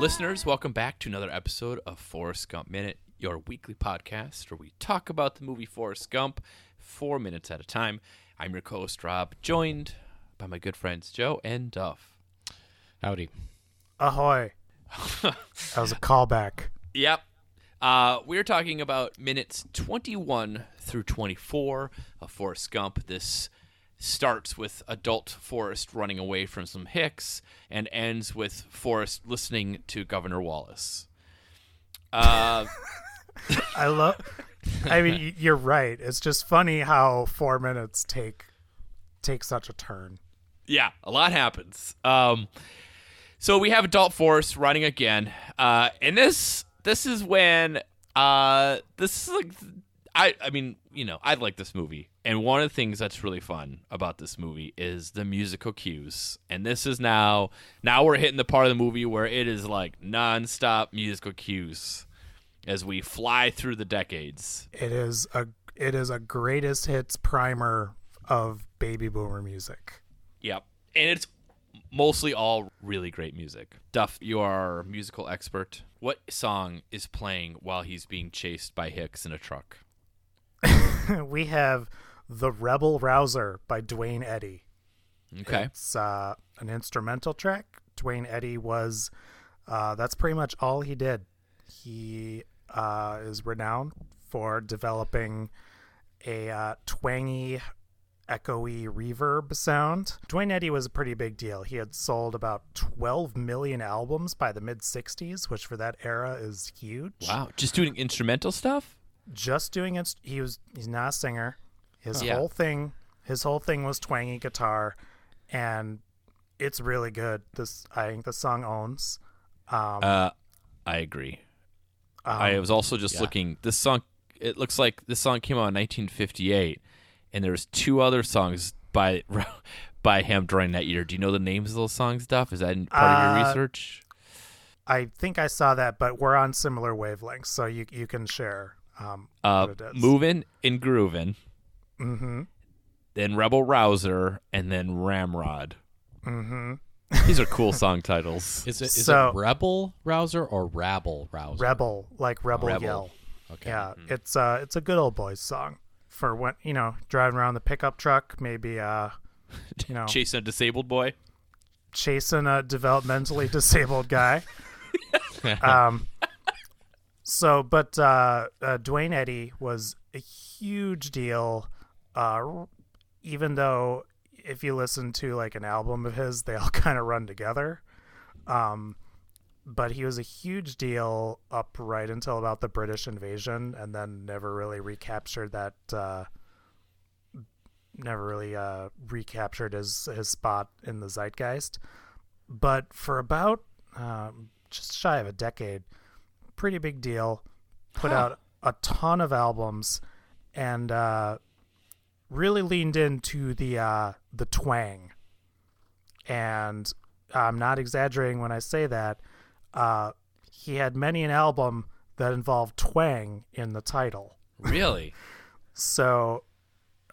Listeners, welcome back to another episode of Forrest Gump Minute, your weekly podcast where we talk about the movie Forrest Gump four minutes at a time. I'm your co host, Rob, joined by my good friends Joe and Duff. Howdy. Ahoy. that was a callback. Yep. Uh, we're talking about minutes 21 through 24 of Forrest Gump. This starts with adult Forrest running away from some hicks and ends with Forrest listening to Governor Wallace. Uh, I love. I mean, you're right. It's just funny how four minutes take take such a turn. yeah, a lot happens. Um, so we have adult Forrest running again, uh, and this this is when uh, this is like I I mean you know I like this movie, and one of the things that's really fun about this movie is the musical cues, and this is now now we're hitting the part of the movie where it is like nonstop musical cues as we fly through the decades. It is a it is a greatest hits primer of baby boomer music. Yep. And it's mostly all really great music. Duff, you are a musical expert. What song is playing while he's being chased by Hicks in a truck? we have the Rebel Rouser by Duane Eddy. Okay. It's uh, an instrumental track. Duane Eddy was uh, that's pretty much all he did. He uh, is renowned for developing a uh, twangy, echoey reverb sound. Duane Eddy was a pretty big deal. He had sold about 12 million albums by the mid 60s, which for that era is huge. Wow. Just doing instrumental stuff? Just doing it. He was he's not a singer. His Yeah. whole thing, his whole thing was twangy guitar, and it's really good. This I think the song owns. Um, Uh, I agree. I was also just yeah. looking. This song, it looks like this song came out in 1958, and there's two other songs by by him during that year. Do you know the names of those songs, Duff? Is that in part of your Uh, research? I think I saw that, but we're on similar wavelengths, so you you can share. Um, Uh, what it is. Moving and Grooving. Mm-hmm. then Rebel Rouser, and then Ramrod. Mm-hmm. These are cool song titles. Is it is So- it Rebel Rouser or Rabble Rouser? Rebel, like rebel, Rebel. yell. Okay. Yeah, Mm-hmm. it's uh, it's a good old boys song for when you know driving around the pickup truck, maybe uh, you know, Chasing a disabled boy. chasing a developmentally disabled guy. um, so, but uh, uh, Duane Eddy was a huge deal. Uh, even though if you listen to like an album of his, they all kind of run together. Um, but he was a huge deal up right until about the British invasion, and then never really recaptured that. Uh, never really uh, recaptured his his spot in the zeitgeist. But for about um, just shy of a decade, pretty big deal. Put out a ton of albums, and uh, really leaned into the uh, the twang. And I'm not exaggerating when I say that. Uh, he had many an album that involved twang in the title. Really? So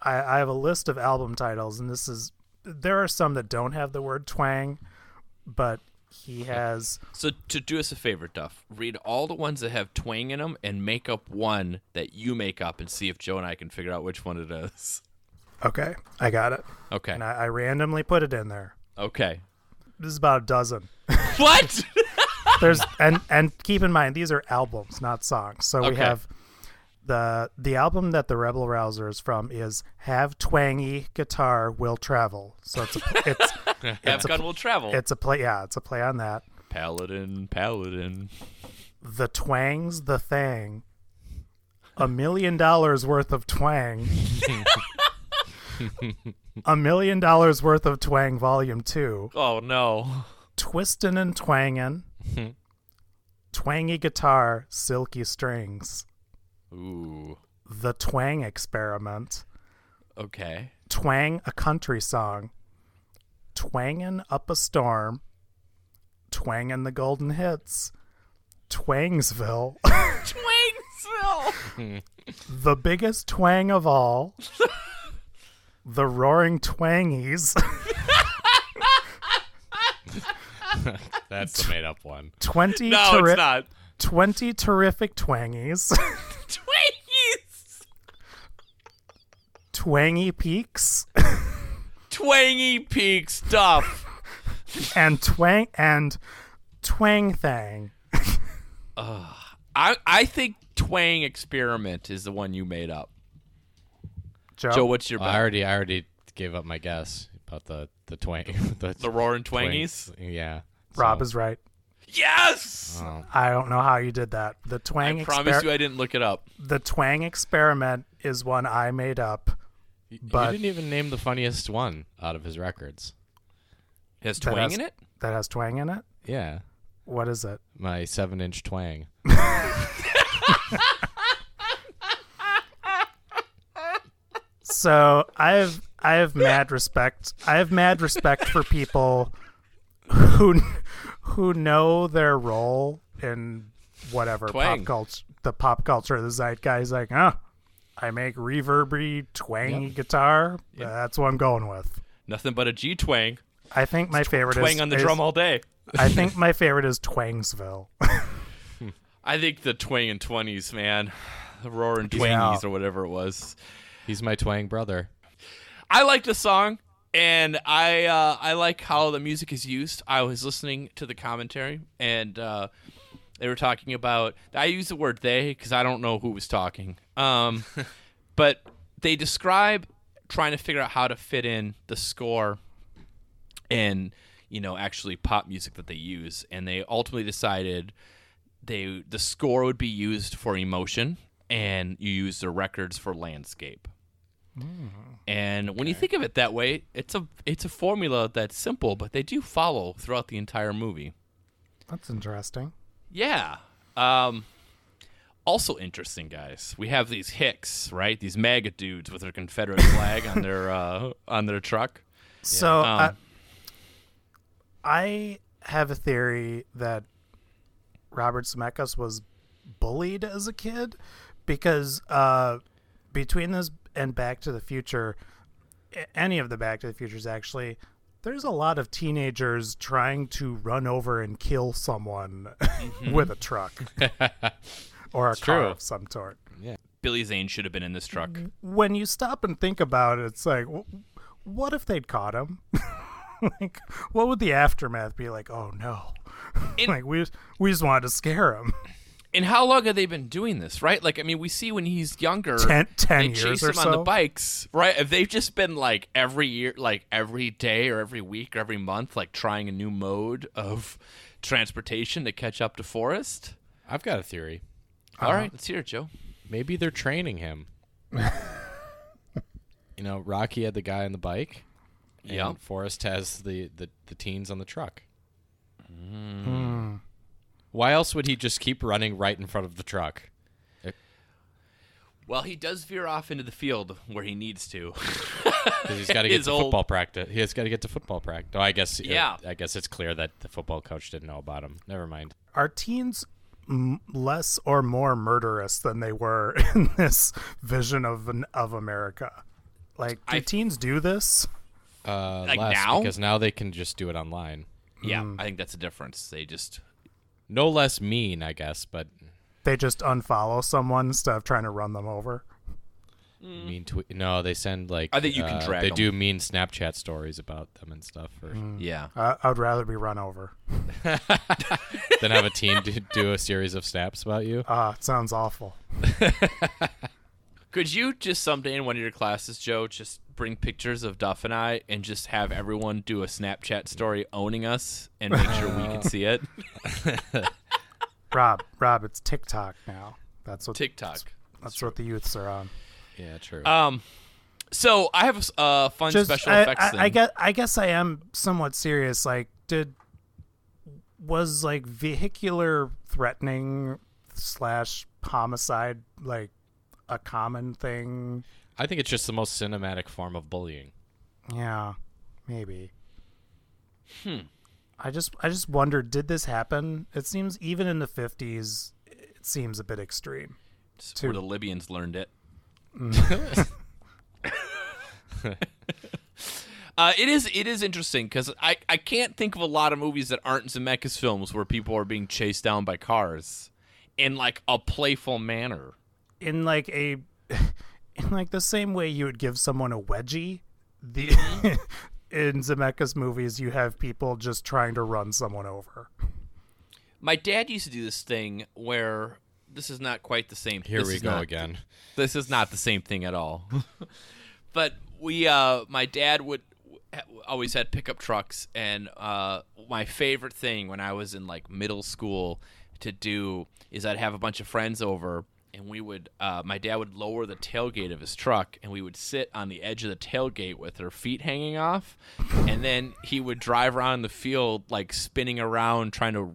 I, I have a list of album titles, and this is there are some that don't have the word twang, but he has so to do us a favor, Duff, read all the ones that have twang in them and make up one that you make up and see if Joe and I can figure out which one it is. okay. I got it, Okay. and I, I randomly put it in there. Okay. This is about a dozen. What? There's and and keep in mind these are albums, not songs. So we have the the album that the Rebel Rouser is from is "Have Twangy Guitar Will Travel." So it's a, it's have It's a- gun will travel. it's a play. Yeah, it's a play on that. Paladin, Paladin. The twangs the thing. A million dollars worth of twang. a million dollars worth of twang, volume two. Oh no. Twistin' and twangin'. Twangy guitar, silky strings. Ooh. The Twang Experiment. Okay. Twang a country song. Twangin' up a storm. Twangin' the golden hits. Twangsville. Twangsville. the biggest twang of all. the Roaring Twangies. That's the made up one. 20 No, terri- it's not. 20 terrific twangies. Twangies. twangy peaks Twangy peak stuff. and twang and twang thang. I I think twang experiment is the one you made up. Joe, Joe, what's your Well, I already I already gave up my guess about the the twang the, The roaring twang- twangies. Yeah. Rob So, is right. Yes. oh, I don't know how you did that. The twang I promise exper- you, I didn't look it up. the twang experiment is one I made up. You But- didn't even name the funniest one out of his records. It has twang has- in it. That has twang in it. Yeah. What is it? My seven inch twang. So I have I have mad respect. I have mad respect for people who who know their role in whatever Twang. pop culture, the pop culture, the zeitgeist. Like, huh, I make reverby twangy guitar. That's what I'm going with. Nothing but a G twang. I think my favorite Twang is twang on the is- drum all day. I think my favorite is Twangsville. I think the twang and twenties, man. The roaring Yeah. twangies or whatever it was. He's my twang brother. I like the song, and I uh, I like how the music is used. I was listening to the commentary, and uh, they were talking about. I use the word they because I don't know who was talking. Um, but they describe trying to figure out how to fit in the score and you know actually pop music that they use, and they ultimately decided they the score would be used for emotion, and you use the records for landscape. And when you think of it that way, it's a it's a formula that's simple, but they do follow throughout the entire movie. That's interesting. Yeah. Um also interesting, guys. We have these hicks, right? These MAGA dudes with their Confederate flag on their uh, on their truck. So Um, I, I have a theory that Robert Zemeckis was bullied as a kid because uh, between this and Back to the Future, any of the Back to the Futures actually, there's a lot of teenagers trying to run over and kill someone mm-hmm. with a truck or a car true. of some sort. Yeah. Billy Zane should have been in this truck. Mm-hmm. when you stop and think about it, it's like, what if they'd caught him? like, what would the aftermath be like? Oh no! In- like we we just wanted to scare him. And how long have they been doing this, right? Like, I mean, we see when he's younger, Ten, ten they years chase or him so. on the bikes, right? Have they just been like every year, like every day or every week or every month, like trying a new mode of transportation to catch up to Forrest? I've got a theory. All right, let's hear it, Joe. Maybe they're training him. you know, Rocky had the guy on the bike. And Yeah. Forrest has the, the, the teens on the truck. Hmm. Why else would he just keep running right in front of the truck? Well, he does veer off into the field where he needs to. Because he's got to get His to old- football practice. He has got to get to football practice. Oh, I guess. Yeah. I guess it's clear that the football coach didn't know about him. Never mind. Are teens m- less or more murderous than they were in this vision of an, of America? Like, do I- teens do this? Uh, Like less, now? because now they can just do it online. yeah, Hmm. I think that's the difference. They just No less mean, I guess, but They just unfollow someone instead of trying to run them over. mean tweet. No, they send like. I think you can uh, drag They 'em. do mean Snapchat stories about them and stuff, or yeah. I, I would rather be run over. than have a team do, do a series of snaps about you. Ah, it sounds awful. Could you just someday in one of your classes, Joe, just bring pictures of Duff and I and just have everyone do a Snapchat story owning us and make sure we can see it? Rob, Rob, it's TikTok now. That's what TikTok. That's what the youths are on. Yeah, true. Um, so I have a s- uh, fun Just, special I, effects I, thing. I guess, I guess I am somewhat serious. Like, did was like vehicular threatening slash homicide like a common thing? I think it's just the most cinematic form of bullying. Yeah, maybe. Hmm. I just, I just wondered, did this happen? It seems even in the fifties, it seems a bit extreme. It's where the Libyans learned it. Uh, it is it is interesting because I, I can't think of a lot of movies that aren't Zemeckis films where people are being chased down by cars in like a playful manner. in like a in like the same way you would give someone a wedgie the in Zemeckis movies you have people just trying to run someone over My dad used to do this thing where this is not quite the same. Here this we go not- again. This is not the same thing at all. but we, uh, my dad would always had pickup trucks, and uh, my favorite thing when I was in like middle school to do is I'd have a bunch of friends over. And we would, uh, my dad would lower the tailgate of his truck, and we would sit on the edge of the tailgate with our feet hanging off, and then he would drive around the field like spinning around, trying to,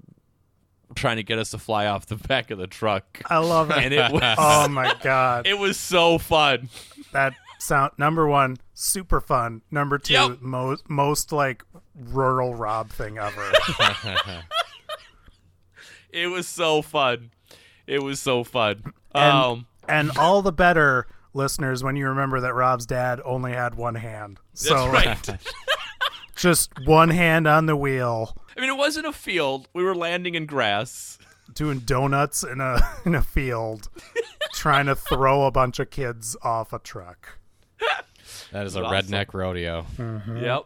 trying to get us to fly off the back of the truck. i love it And it was, oh my god it was so fun. that sound number one super fun number two Yep. most most like rural rob thing ever It was so fun. It was so fun. And- um, and all the better listeners when you remember that rob's dad only had one hand so that's right. just one hand on the wheel I mean, it wasn't a field. We were landing in grass. doing donuts in a in a field, trying to throw a bunch of kids off a truck. That is a Awesome. redneck rodeo. Yep.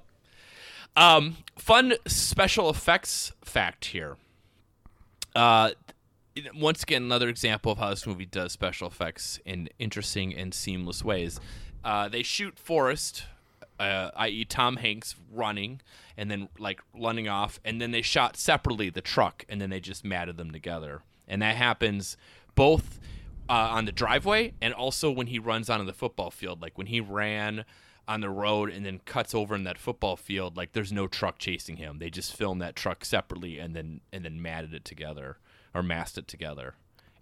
Um, fun special effects fact here. Uh, once again, another example of how this movie does special effects in interesting and seamless ways. Uh, they shoot Forrest, uh, i.e., Tom Hanks, running and then like running off, and then they shot separately the truck, and then they just matted them together, and that happens both uh, on the driveway and also when he runs onto the football field. Like when he ran on the road and then cuts over in that football field, like there's no truck chasing him. They just filmed that truck separately and then and then matted it together or masked it together,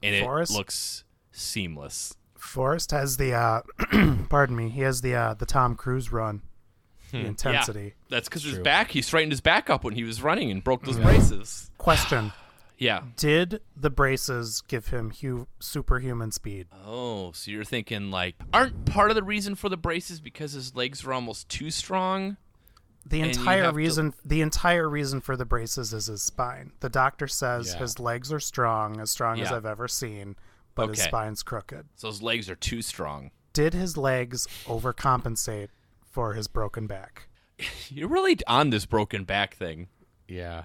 and Forrest? it looks seamless. Forrest has the uh, pardon me, he has the uh, the Tom Cruise run, the Yeah, intensity. that's because his back. He straightened his back up when he was running and broke those braces. Question: Yeah. Did the braces give him hu- superhuman speed? Oh, so you're thinking like, aren't part of the reason for the braces because his legs were almost too strong? The entire have to- reason the entire reason for the braces is his spine. The doctor says Yeah. his legs are strong, as strong as I've ever seen, but his spine's crooked. So his legs are too strong. Did his legs overcompensate for his broken back? You're really on this broken back thing. Yeah.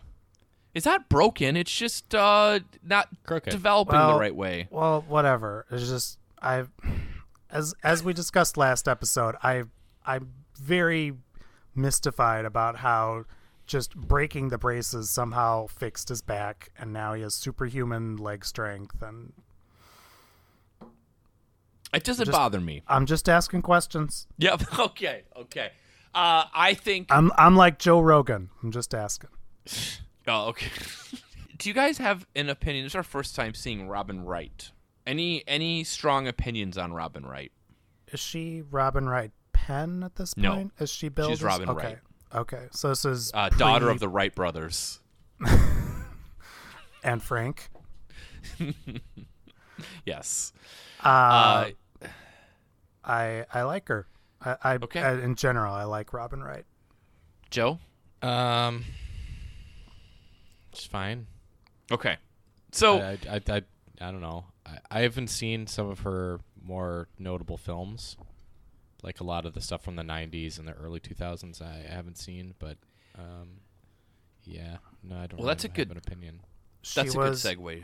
It's not broken. It's just uh, not Crooked. developing Well- the right way. Well, whatever. It's just I, as as we discussed last episode, I I'm very mystified about how just breaking the braces somehow fixed his back, and now he has superhuman leg strength. And It doesn't Just- bother me. I'm just asking questions. Yep. Okay. Okay. Uh, I think. I'm I'm like Joe Rogan. I'm just asking. Oh, okay. Do you guys have an opinion? This is our first time seeing Robin Wright. Any any strong opinions on Robin Wright? Is she Robin Wright Penn at this No. point? Is she Bill's? Robin okay. Wright. Okay, so this is Uh, daughter of the Wright brothers. and Frank. Yes. Uh, Uh, I I like her. I, I Okay. uh, in general I like Robin Wright. Joe. Um, it's fine. Okay. So I, I, I, I don't know. I, I haven't seen some of her more notable films, like a lot of the stuff from the '90s and the early 2000s. I haven't seen, but um, yeah, no, I don't. Well, that's a good- an opinion. She that's a was good segue.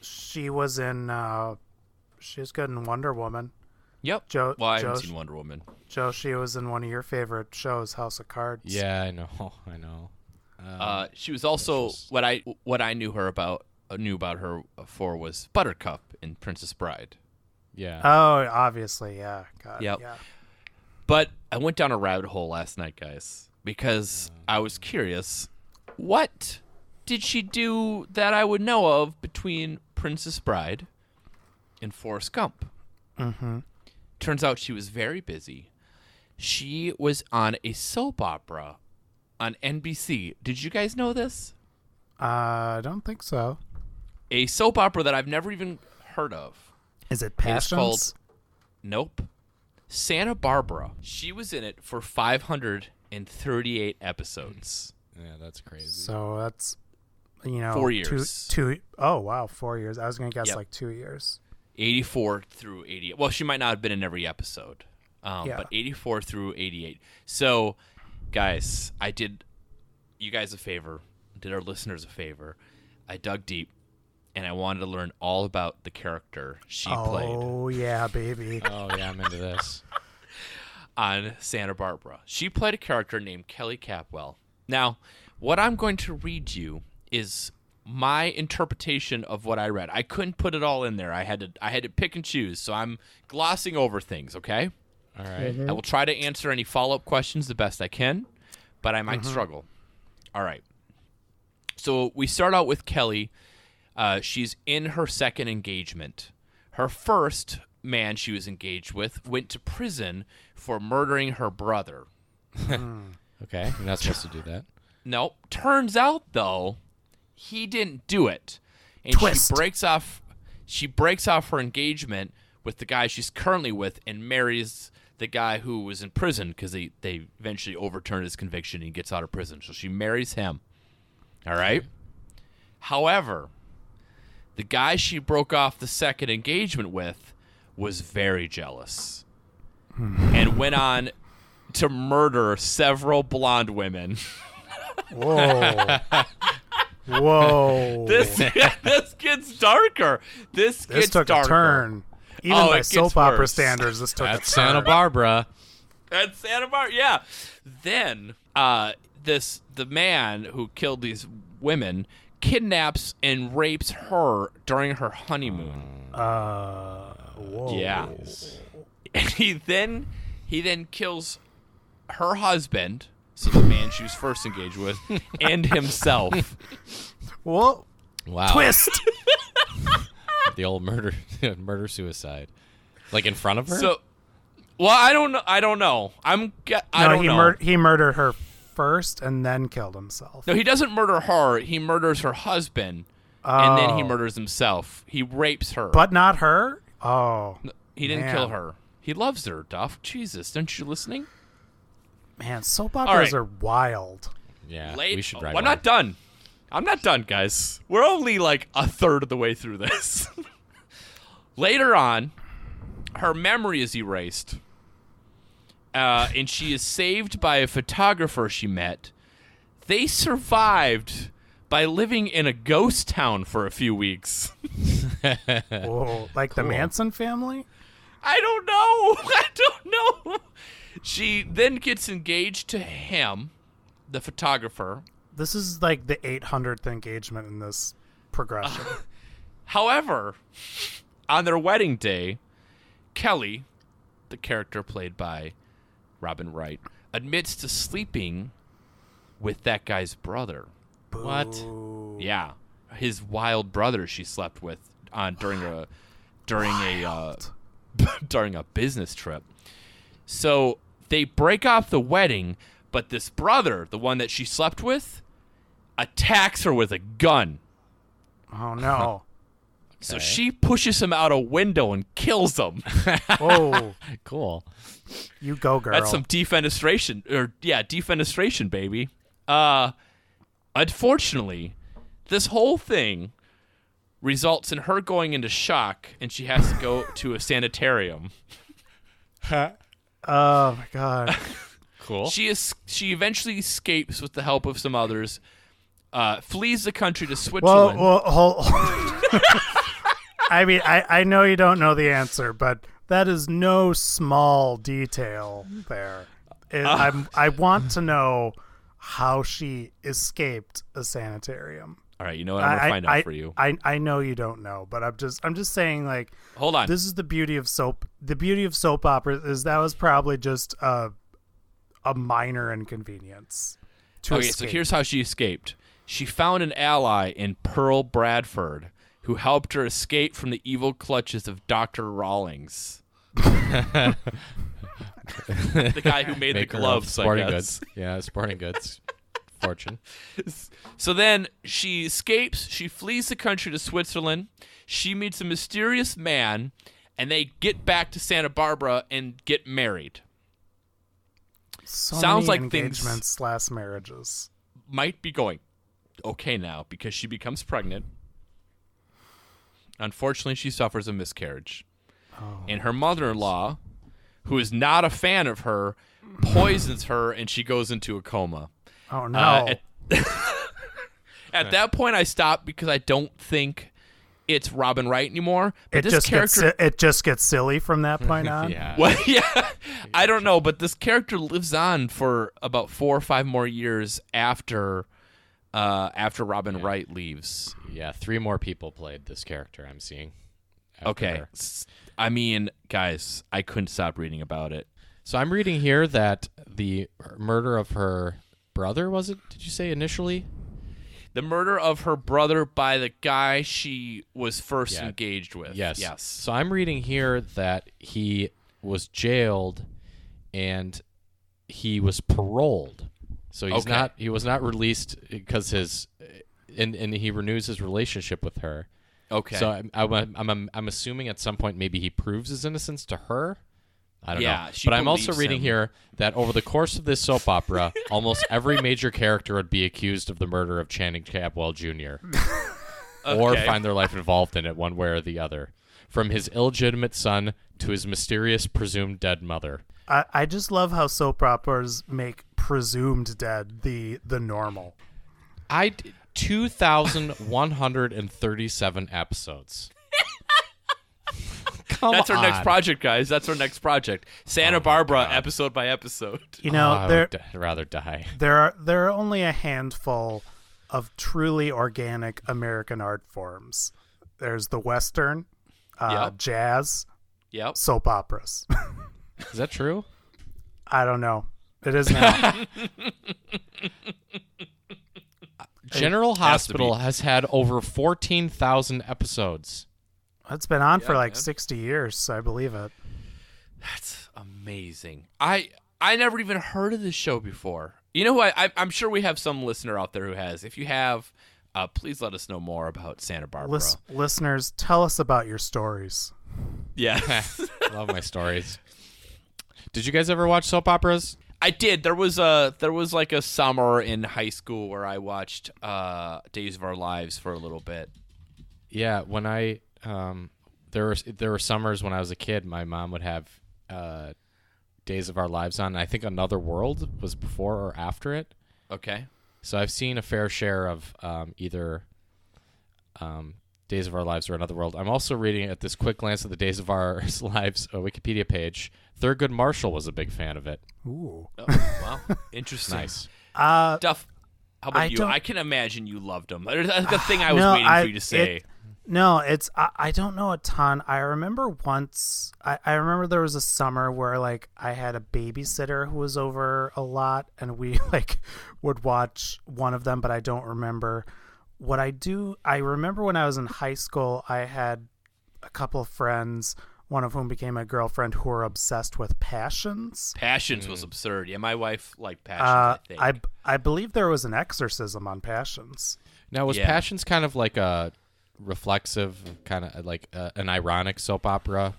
she was in uh, she was good in Wonder Woman. Yep. Joe Well, I Joe, haven't seen Wonder Woman. Joe she was in one of your favorite shows, House of Cards. Yeah, I know, I know. Um, Uh, she was also just- what I what I knew her about uh, knew about her for was Buttercup in Princess Bride. yeah, Oh, obviously, yeah. God, Yep. yeah. But I went down a rabbit hole last night, guys, because I was curious. What did she do that I would know of between Princess Bride and Forrest Gump? Mm-hmm. Turns out she was very busy. She was on a soap opera on NBC. Did you guys know this? Uh, I don't think so. A soap opera that I've never even heard of. Is it It's Passions? called Nope. Santa Barbara. She was in it for 538 episodes. Yeah, that's crazy. So that's you know Four two- years. Two, oh wow, four years. I was gonna guess Yep. like two years. 84 through 88. Well, she might not have been in every episode, um, Yeah. but 84 through 88. So, guys, I did you guys a favor, did our listeners a favor. I dug deep, and I wanted to learn all about the character she oh, played Oh yeah, baby. oh yeah, I'm into this. on Santa Barbara. She played a character named Kelly Capwell. Now, what I'm going to read you is my interpretation of what I read. I couldn't put it all in there. I had to I had to pick and choose. So I'm glossing over things, okay? All right. Mm-hmm. I will try to answer any follow-up questions the best I can, but I might mm-hmm. struggle. All right. So we start out with Kelly. Uh, she's in her second engagement. Her first man she was engaged with went to prison for murdering her brother. Okay, you're not supposed to do that. No, turns out though, he didn't do it, and Twist. she breaks off. She breaks off her engagement with the guy she's currently with and marries the guy who was in prison because they they eventually overturned his conviction and he gets out of prison. So she marries him. All right. However, the guy she broke off the second engagement with was very jealous and went on to murder several blonde women. Whoa. Whoa. This this gets darker. This, gets darker. This gets took darker. a turn. Even Oh, by it gets soap opera worse. standards, this took That's a turn. Santa Barbara. At Santa Barbara, yeah. Then uh, this the man who killed these women kidnaps and rapes her during her honeymoon. Uh, whoa. Yeah. And he then he then kills her husband, so the man she was first engaged with, and himself. Whoa. Wow. Twist. The old murder, murder suicide, like in front of her. So, well, I don't know. I don't know. I'm. I no, don't he know. mur- he murdered her first and then killed himself. No, he doesn't murder her. He murders her husband, and then he Oh. murders himself. He rapes her. But not her? Oh. he didn't kill her. He loves her, Duff. Jesus, aren't you listening? Man, soap operas right. are wild. yeah, Late- we should oh, I'm not done. I'm not done, guys. We're only like a third of the way through this. Later on, her memory is erased, uh, and she is saved by a photographer she met. They survived by living in a ghost town for a few weeks. Whoa. Like the Manson family? I don't know. I don't know. She then gets engaged to him, the photographer. This is like the 800th engagement in this progression. However, on their wedding day, Kelly, the character played by Robin Wright, admits to sleeping with that guy's brother. What? Yeah, his wild brother she slept with on during a during a uh, during a business trip. So they break off the wedding, but this brother, the one that she slept with, attacks her with a gun. Oh no. So she pushes him out a window and kills him. Whoa. Cool. You go, girl. That's some defenestration, or yeah, defenestration, baby. Uh, unfortunately, this whole thing results in her going into shock, and she has to go to a sanitarium. Oh my god. Cool. She is she eventually escapes with the help of some others, uh, flees the country to Well, Switzerland. well, hold. I mean, I, I know you don't know the answer, but that is no small detail there. It- uh. I'm, I want to know how she escaped a sanitarium. All right, you know what? I'm gonna I, find I, out for you. I, I know you don't know, but I'm just I'm just saying like Hold on. this is the beauty of soap. The beauty of soap operas is that was probably just a a minor inconvenience. To Okay, so here's how she escaped. She found an ally in Pearl Bradford who helped her escape from the evil clutches of Dr. Rawlings. the guy who made the Maker of gloves, I sporting guess. goods. Yeah, sporting goods. Fortune. So then she escapes. She flees the country to Switzerland. She meets a mysterious man, and they get back to Santa Barbara and get married. So Sounds many like things- slash marriages. might be going okay now because she becomes pregnant. Unfortunately, she suffers a miscarriage. And her mother in law, who is not a fan of her, poisons her and she goes into a coma. Oh no! Uh, at at that point, I stopped because I don't think it's Robin Wright anymore. But it this just character, gets it just gets silly from that point on. yeah. Well, yeah, I don't know, but this character lives on for about four or five more years after uh, after Robin Wright leaves. Yeah, three more people played this character. I'm seeing. Okay, her. I mean, guys, I couldn't stop reading about it. So I'm reading here that the murder of her brother was it? Did you say initially? The murder of her brother by the guy she was first Yeah. engaged with. Yes. Yes. So I'm reading here that he was jailed and he was paroled. So he's Okay. not he was not released because his and and he renews his relationship with her. Okay. So I'm, I'm I'm I'm assuming at some point maybe he proves his innocence to her. I don't Yeah, know. But I'm also reading him. here that over the course of this soap opera, almost every major character would be accused of the murder of Channing Capwell Jr. okay. or find their life involved in it one way or the other. From his illegitimate son to his mysterious presumed dead mother. I, I just love how soap operas make presumed dead the the normal. I d- 2,137 episodes. Come That's our next on. project, guys. That's our next project. Santa Barbara, episode by episode. You know, Oh, I there would d- rather die. there are there are only a handful of truly organic American art forms. There's the western, uh, Yep. jazz, Yep. soap operas. Is that true? I don't know. It is now. General has to Hospital be. has had over 14,000 episodes. it's been on for Yeah, like man. 60 years, so I believe it. That's amazing. I I never even heard of this show before. You know what? I, I'm sure we have some listener out there who has. If you have, uh, please let us know more about Santa Barbara. Lis- listeners, tell us about your stories. Yeah, Love my stories. Did you guys ever watch soap operas? I did. There was a there was like a summer in high school where I watched uh, Days of Our Lives for a little bit. Yeah, when I um there were there were summers when I was a kid, my mom would have uh Days of Our Lives on. And I think Another World was before or after it. Okay. So I've seen a fair share of um, either um, Days of Our Lives or Another World. I'm also reading at this quick glance at the Days of Our Lives uh, Wikipedia page. Thurgood Marshall was a big fan of it. Ooh. Oh, wow. Interesting. Nice. Uh, Duff, how about I you? don't- I can imagine you loved them. That's the thing I was No, waiting I- for you to say. it- No, it's I, I don't know a ton. I remember once I, I remember there was a summer where like I had a babysitter who was over a lot and we like would watch one of them, but I don't remember. What I do I remember when I was in high school I had a couple of friends, one of whom became a girlfriend who were obsessed with passions. Passions was absurd. Yeah, my wife liked Passions. Uh, I think. I I believe there was an exorcism on passions. Now, was Yeah. Passions kind of like a reflexive, kind of like uh, an ironic soap opera?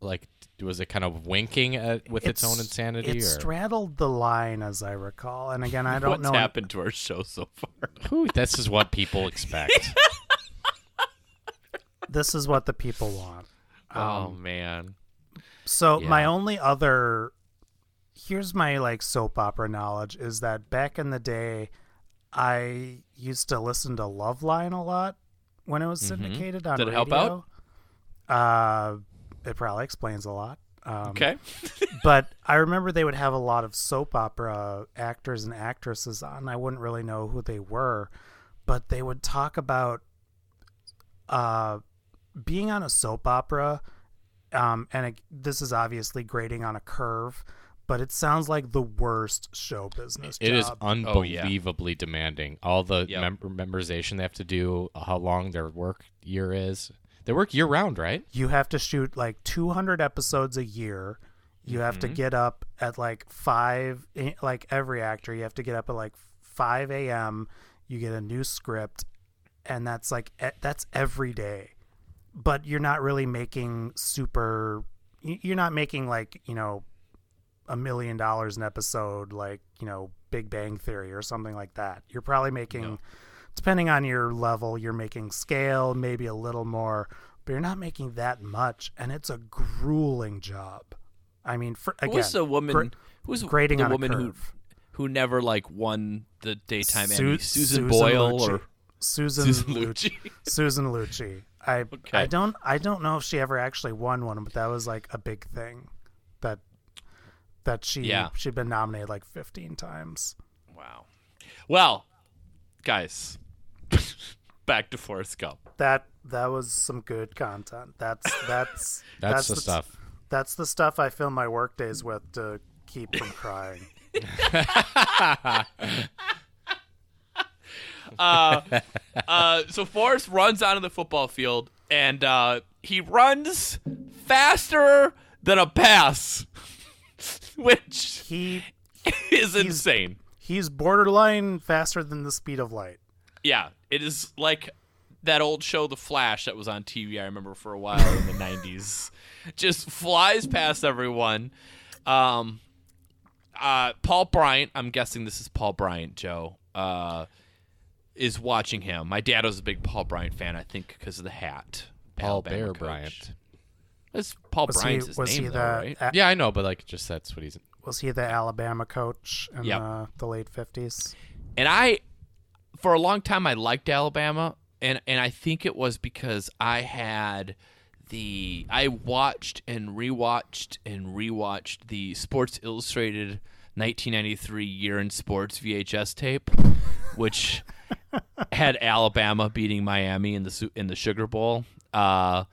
Like, was it kind of winking at with its, own insanity? It or? straddled the line, as I recall. And again, I don't What's know. What's happened to our show so far? Whew, this is what people expect. This is what the people want. Oh man. So my only other, here's my like soap opera knowledge is that back in the day, I used to listen to Loveline a lot when it was syndicated on Mm-hmm. Did it radio. help Uh, it probably explains a lot. Um, Okay. but I remember they would have a lot of soap opera actors and actresses on. I wouldn't really know who they were, but they would talk about uh, being on a soap opera. Um, and it, this is obviously grading on a curve, but it sounds like the worst show business. It is job. Oh, yeah. unbelievably demanding. All the Yep. mem- memorization they have to do, how long their work year is. They work year round, right? you have to shoot like 200 episodes a year you have to get up at like 5 eh, like every actor you have to get up at like 5 a.m you get a new script and that's like e- that's every day but you're not really making super you're not making like you know a million dollars an episode, like you know Big Bang Theory or something like that. You're probably making, No. depending on your level, you're making scale, maybe a little more, but you're not making that much, and it's a grueling job. I mean, for, again, Who's the woman? gra- who's grading the on a woman who who never like won the daytime Su- Emmy? Susan, Susan Boyle Lucci. or Susan Susan Lucci. Lucci? Susan Lucci. I Okay. I don't I don't know if she ever actually won one, but that was like a big thing that that she Yeah. she'd been nominated like 15 times. wow. Well, guys, back to Forrest Gump. That that was some good content. That's that's That's, the t- stuff. That's the stuff I fill my work days with to keep from crying. Uh, uh, so Forrest runs onto the football field and uh, he runs faster than a pass, which He is insane. he's borderline faster than the speed of light. Yeah, it is like that old show, The Flash, that was on TV. I remember for a while in the '90s. Just flies past everyone. Um, uh, Paul Bryant. I'm guessing this is Paul Bryant. Joe uh, is watching him. My dad was a big Paul Bryant fan. I think because of the hat. Paul Alabama Bear coach. Bryant. That's Paul Was Bryant's he his was name, he though, the right? a- Yeah, I know, but like just that's what he's. was he the Alabama coach in Yep. uh, the late 50s? And I, for a long time, I liked Alabama, and and I think it was because I had the I watched and rewatched and rewatched the Sports Illustrated 1993 Year in Sports VHS tape, which had Alabama beating Miami in the in the Sugar Bowl. Uh,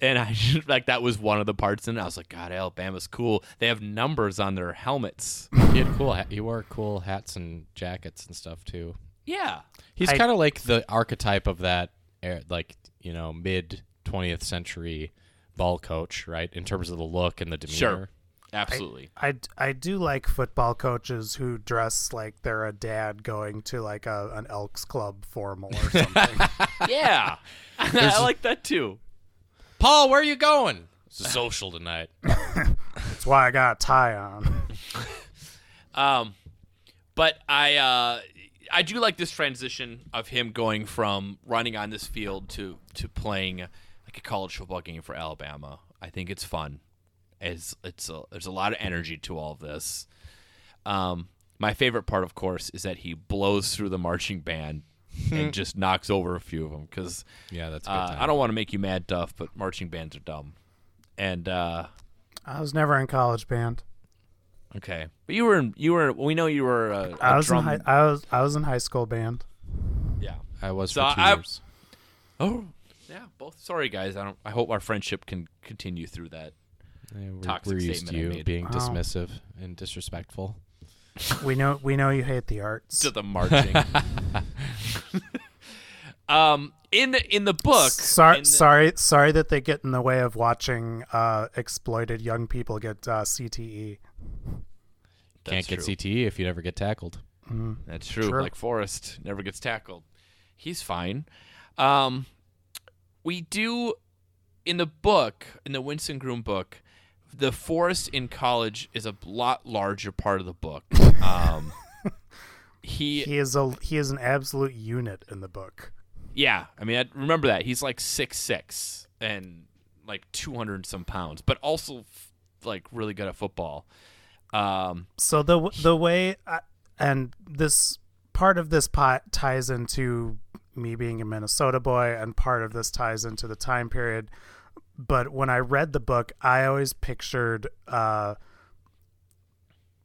and I like that was one of the parts in it. I was like, God, Alabama's cool. They have numbers on their helmets. He had cool. He wore cool hats and jackets and stuff too. Yeah, He's kind of like the archetype of that, er- like you know, mid twentieth century ball coach, right? In terms of the look and the demeanor. Sure. Absolutely. I, I do like football coaches who dress like they're a dad going to like a, an Elks Club formal or something. Yeah, I like that too. Paul, where are you going? It's a social tonight. That's why I got a tie on. Um, but I uh, I do like this transition of him going from running on this field to to playing like a college football game for Alabama. I think it's fun. It's it's a, there's a lot of energy to all of this. Um, my favorite part, of course, is that he blows through the marching band and just knocks over a few of them because Yeah, that's good. uh. I don't want to make you mad, Duff, but marching bands are dumb. And uh, I was never in college band. okay, but you were in, you were we know you were a, a I was drum. in high, I was I was in high school band. yeah. I was So for two I- years. Oh, yeah. Both. Sorry, guys. I don't. I hope our friendship can continue through that. Yeah, we're, toxic we're used to statement I you being Wow. dismissive and disrespectful. We know we know you hate the arts. To the marching. um, in the in the book. Sorry, the- sorry, sorry that they get in the way of watching uh, exploited young people get uh, CTE. Can't get true. CTE if you never get tackled. That's true. True. Like Forrest never gets tackled. He's fine. Um, we do in the book, in the Winston Groom book, the Forrest in college is a lot larger part of the book. Um, he He is a he is an absolute unit in the book. Yeah, I mean, I remember that he's like six six and like two hundred some pounds, but also f- like really good at football. Um, So the the way I, and this part of this pot ties into me being a Minnesota boy, and part of this ties into the time period. But when I read the book, I always pictured uh,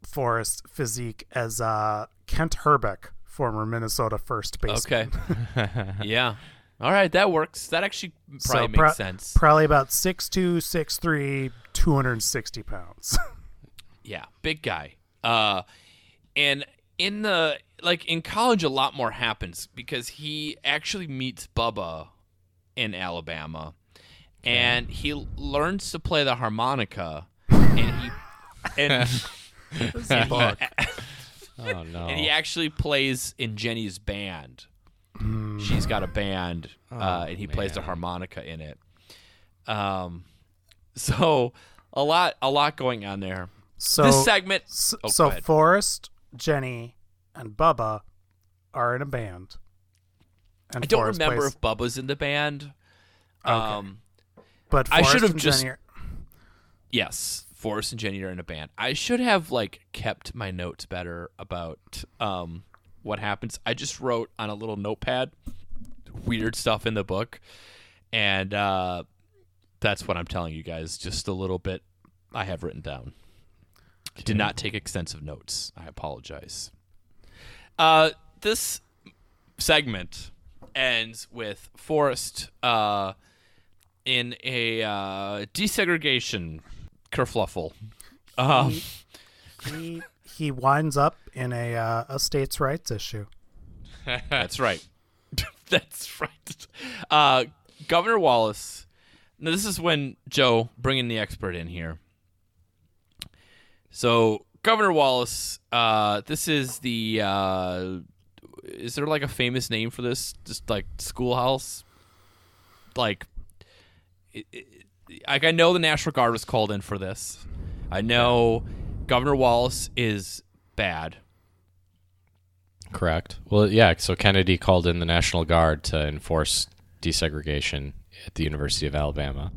Forrest physique as uh, Kent Hrbek, former Minnesota first baseman. okay, yeah, all right, that works. That actually probably So makes pro- sense. Probably about 6'2", 6'3", 260 pounds. yeah, big guy. Uh, and in the like in college, a lot more happens because he actually meets Bubba in Alabama, and he learns to play the harmonica, and he and. and book. he, Oh no! and he actually plays in Jenny's band. She's got a band, uh, and he plays the man. harmonica in it. Um, so a lot, a lot going on there. So this segment. s- oh, so go ahead. Forrest, Jenny, and Bubba are in a band. And I don't Forrest remember plays- if Bubba's in the band. Um, but I should have just- Jenny are- yes, Forrest and Jenny are in a band. I should have like kept my notes better about um what happens. I just wrote on a little notepad weird stuff in the book, and uh, that's what I'm telling you guys. Just a little bit I have written down. Did not take extensive notes. I apologize. Uh, this segment ends with Forrest uh, in a uh, desegregation kerfluffle. Um, he he winds up in a uh, a states' rights issue. that's right. that's right. Uh, Governor Wallace. Now, this is when Joe bringing the expert in here. So Governor Wallace, uh, this is the. Uh, is there like a famous name for this? Just like schoolhouse, like. It, it, like I know the National Guard was called in for this. I know Governor Wallace is bad. Correct. Well, yeah. So Kennedy called in the National Guard to enforce desegregation at the University of Alabama.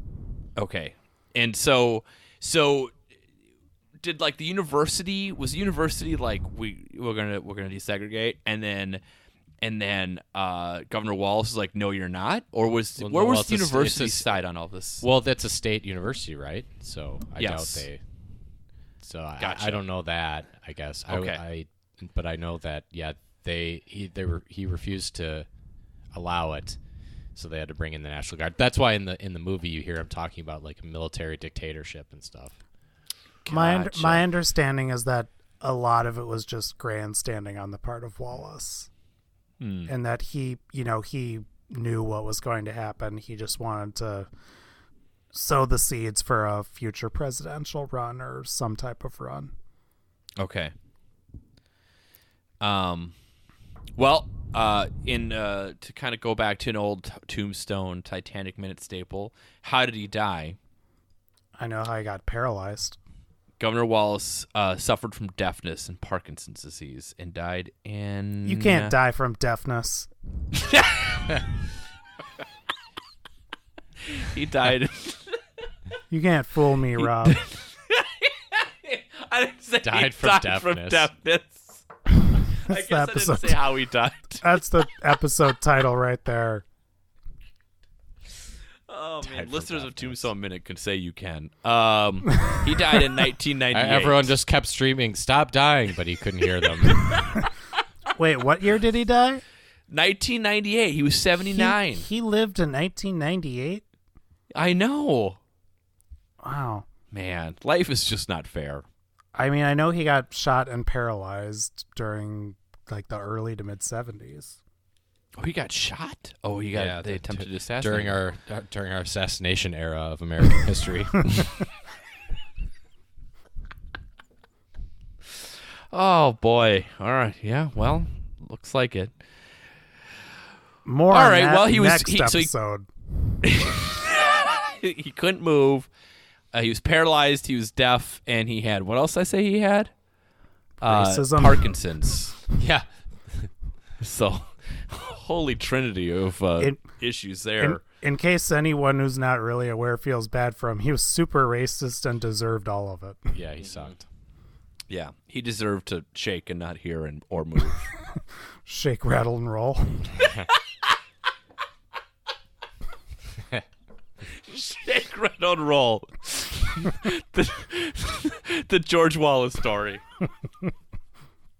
Okay. And so so did like the university was the university like we we're gonna we're gonna desegregate and then and then uh, Governor Wallace is like, no, you're not, or was Well, where no, was well, the university it's a- side on all this? Well, that's a state university, right? So I Yes. doubt they. So I, Gotcha. I don't know that. I guess. Okay. I, but I know that. Yeah, they he they were he refused to allow it, so they had to bring in the National Guard. That's why in the in the movie you hear him talking about like a military dictatorship and stuff. My und- my understanding is that a lot of it was just grandstanding on the part of Wallace, Hmm. and that he, you know, he knew what was going to happen. He just wanted to sow the seeds for a future presidential run or some type of run. Okay. Um, well, uh, in uh, to kind of go back to an old Tombstone Titanic minute staple, how did he die? I know how he got paralyzed. Governor Wallace uh, suffered from deafness and Parkinson's disease and died in. You can't die from deafness. He died. You can't fool me, Rob. I didn't say he Died from died from deafness. deafness. I guess the I didn't say how he died. That's the episode title right there. Oh man, listeners of. Tombstone Minute can say you can. Um, he died in 1998. Everyone just kept streaming, "Stop dying," but he couldn't hear them. Wait, what year did he die? 1998. He was He- 79. He, lived in 1998. I know. Wow. Man, life is just not fair. I mean, I know he got shot and paralyzed during like the early to mid 70s. Oh, he got shot. Oh, he got. Yeah, they the- attempted to assassinate during him. our uh, during our assassination era of American history. Oh boy. All right. Yeah. Well, looks like it. More All on right, that well, he was- next he- so he- episode. he couldn't move. Uh, he was paralyzed. He was deaf, and he had what else? Did I say he had uh, Racism. Parkinson's. yeah, So, holy trinity of uh, In- issues there. in case anyone who's not really aware feels bad for him, he was super racist and deserved all of it. yeah, he sucked. yeah, he deserved to shake and not hear and or move. Shake, rattle, and roll. shake, rattle, and roll. the, the George Wallace story.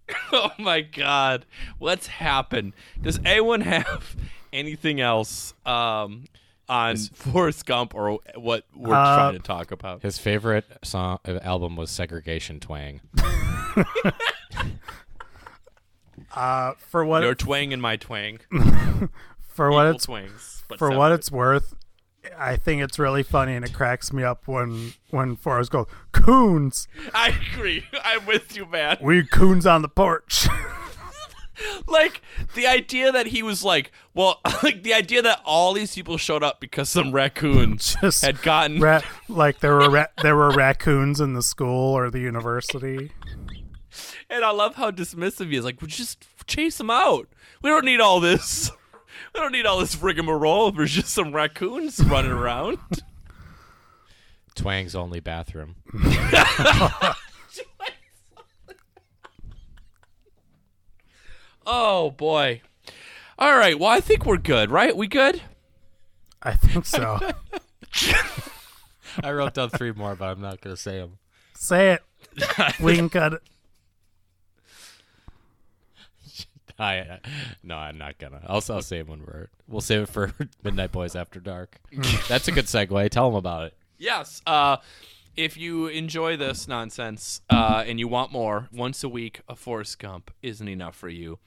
oh my God, what's happened? Does anyone have anything else um, on Forrest Gump or what we're Uh, trying to talk about? His favorite song uh, album was Segregation Twang. Uh, for what Your twang and my twang. for what Equal it's twangs. But for what it's worth, I think it's really funny and it cracks me up when when Forrest goes coons. I agree. I'm with you, man. We coons on the porch. like the idea that he was like, well, like the idea that all these people showed up because some raccoons Just had gotten ra- like there were ra- there were raccoons in the school or the university. And I love how dismissive he is. Like, well, just chase them out. We don't need all this. We don't need all this rigmarole. There's just some raccoons running around. Twang's only bathroom. oh boy. All right. Well, I think we're good, right? We good? I think so. I wrote down three more, but I'm not gonna say them. Say it. We can cut it. I uh, no, I'm not gonna. I'll I'll save one for we'll save it for Midnight Boys After Dark. That's a good segue. Tell them about it. Yes. Uh, if you enjoy this nonsense uh, and you want more, once a week, a Forrest Gump isn't enough for you.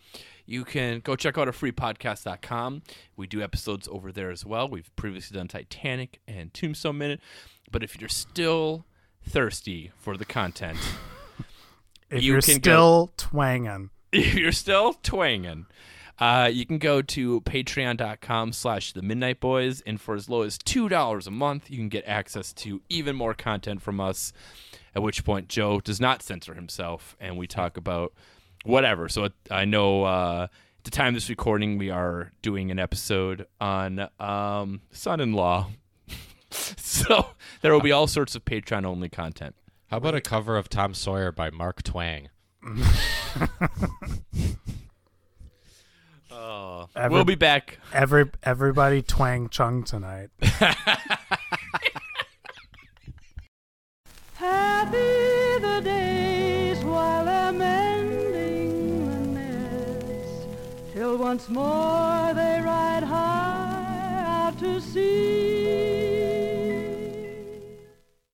You can go check out our freepodcast.com. We do episodes over there as well. We've previously done Titanic and Tombstone Minute. But if you're still thirsty for the content, If You you are can still twanging, if you're still twanging, uh, you can go to patreon.com slash the midnight boys and for as low as $2 a month you can get access to even more content from us at which point joe does not censor himself and we talk about whatever. So i know uh, at the time of this recording we are doing an episode on um, son-in-law. So there will be all sorts of patreon only content. How about a cover of Tom Sawyer by Mark Twang? Oh Ever- we'll be back every everybody twang chung tonight. Happy the days while they're mending the nets, till once more they ride high out to sea.